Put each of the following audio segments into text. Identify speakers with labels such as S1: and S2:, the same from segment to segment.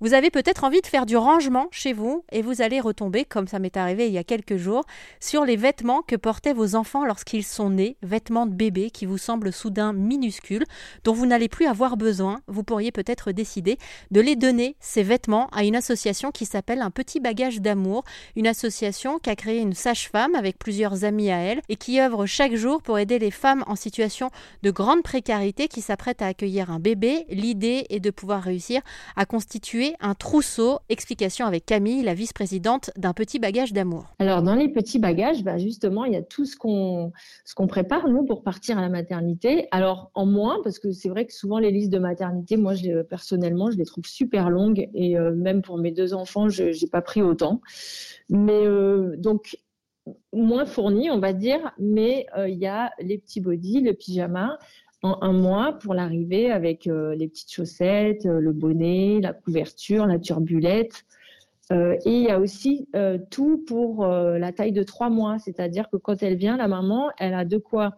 S1: Vous avez peut-être envie de faire du rangement chez vous et vous allez retomber, comme ça m'est arrivé il y a quelques jours, sur les vêtements que portaient vos enfants lorsqu'ils sont nés, vêtements de bébé qui vous semblent soudain minuscules, dont vous n'allez plus avoir besoin. Vous pourriez peut-être décider de les donner, ces vêtements, à une association qui s'appelle Un Petit Bagage d'Amour, une association qui a créé une sage-femme avec plusieurs amis à elle et qui œuvre chaque jour pour aider les femmes en situation de grande précarité qui s'apprêtent à accueillir un bébé. L'idée est de pouvoir réussir à constituer un trousseau. Explication avec Camille, la vice-présidente d'un petit bagage d'amour.
S2: Alors dans les petits bagages, bah, justement, il y a tout ce qu'on prépare nous pour partir à la maternité. Alors en moins parce que c'est vrai que souvent les listes de maternité, moi personnellement, je les trouve super longues et euh, même pour mes deux enfants, je n'ai pas pris autant. Mais euh, donc moins fourni, on va dire, mais euh, il y a les petits bodys, le pyjama, un mois pour l'arrivée avec euh, les petites chaussettes, euh, le bonnet, la couverture, la turbulette. Euh, et il y a aussi tout pour la taille de trois mois, c'est-à-dire que quand elle vient, la maman, elle a de quoi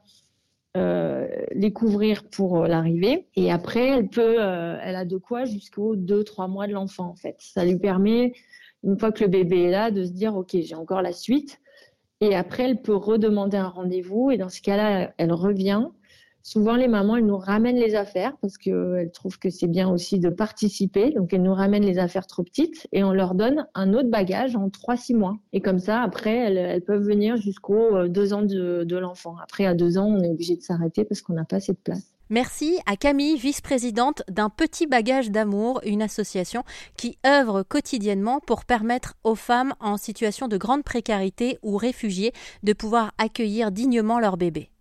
S2: les couvrir pour l'arrivée. Et après elle peut, elle a de quoi jusqu'aux deux trois mois de l'enfant en fait. Ça lui permet une fois que le bébé est là de se dire ok j'ai encore la suite. Et après elle peut redemander un rendez-vous. Et dans ce cas-là elle revient Souvent, les mamans, elles nous ramènent les affaires parce qu'elles trouvent que c'est bien aussi de participer. Donc, elles nous ramènent les affaires trop petites et on leur donne un autre bagage en 3-6 mois. Et comme ça, après, elles, peuvent venir jusqu'aux 2 euh, ans de, l'enfant. Après, à 2 ans, on est obligé de s'arrêter parce qu'on n'a pas assez de place.
S1: Merci à Camille, vice-présidente d'un Petit Bagage d'Amour, une association qui œuvre quotidiennement pour permettre aux femmes en situation de grande précarité ou réfugiées de pouvoir accueillir dignement leur bébé.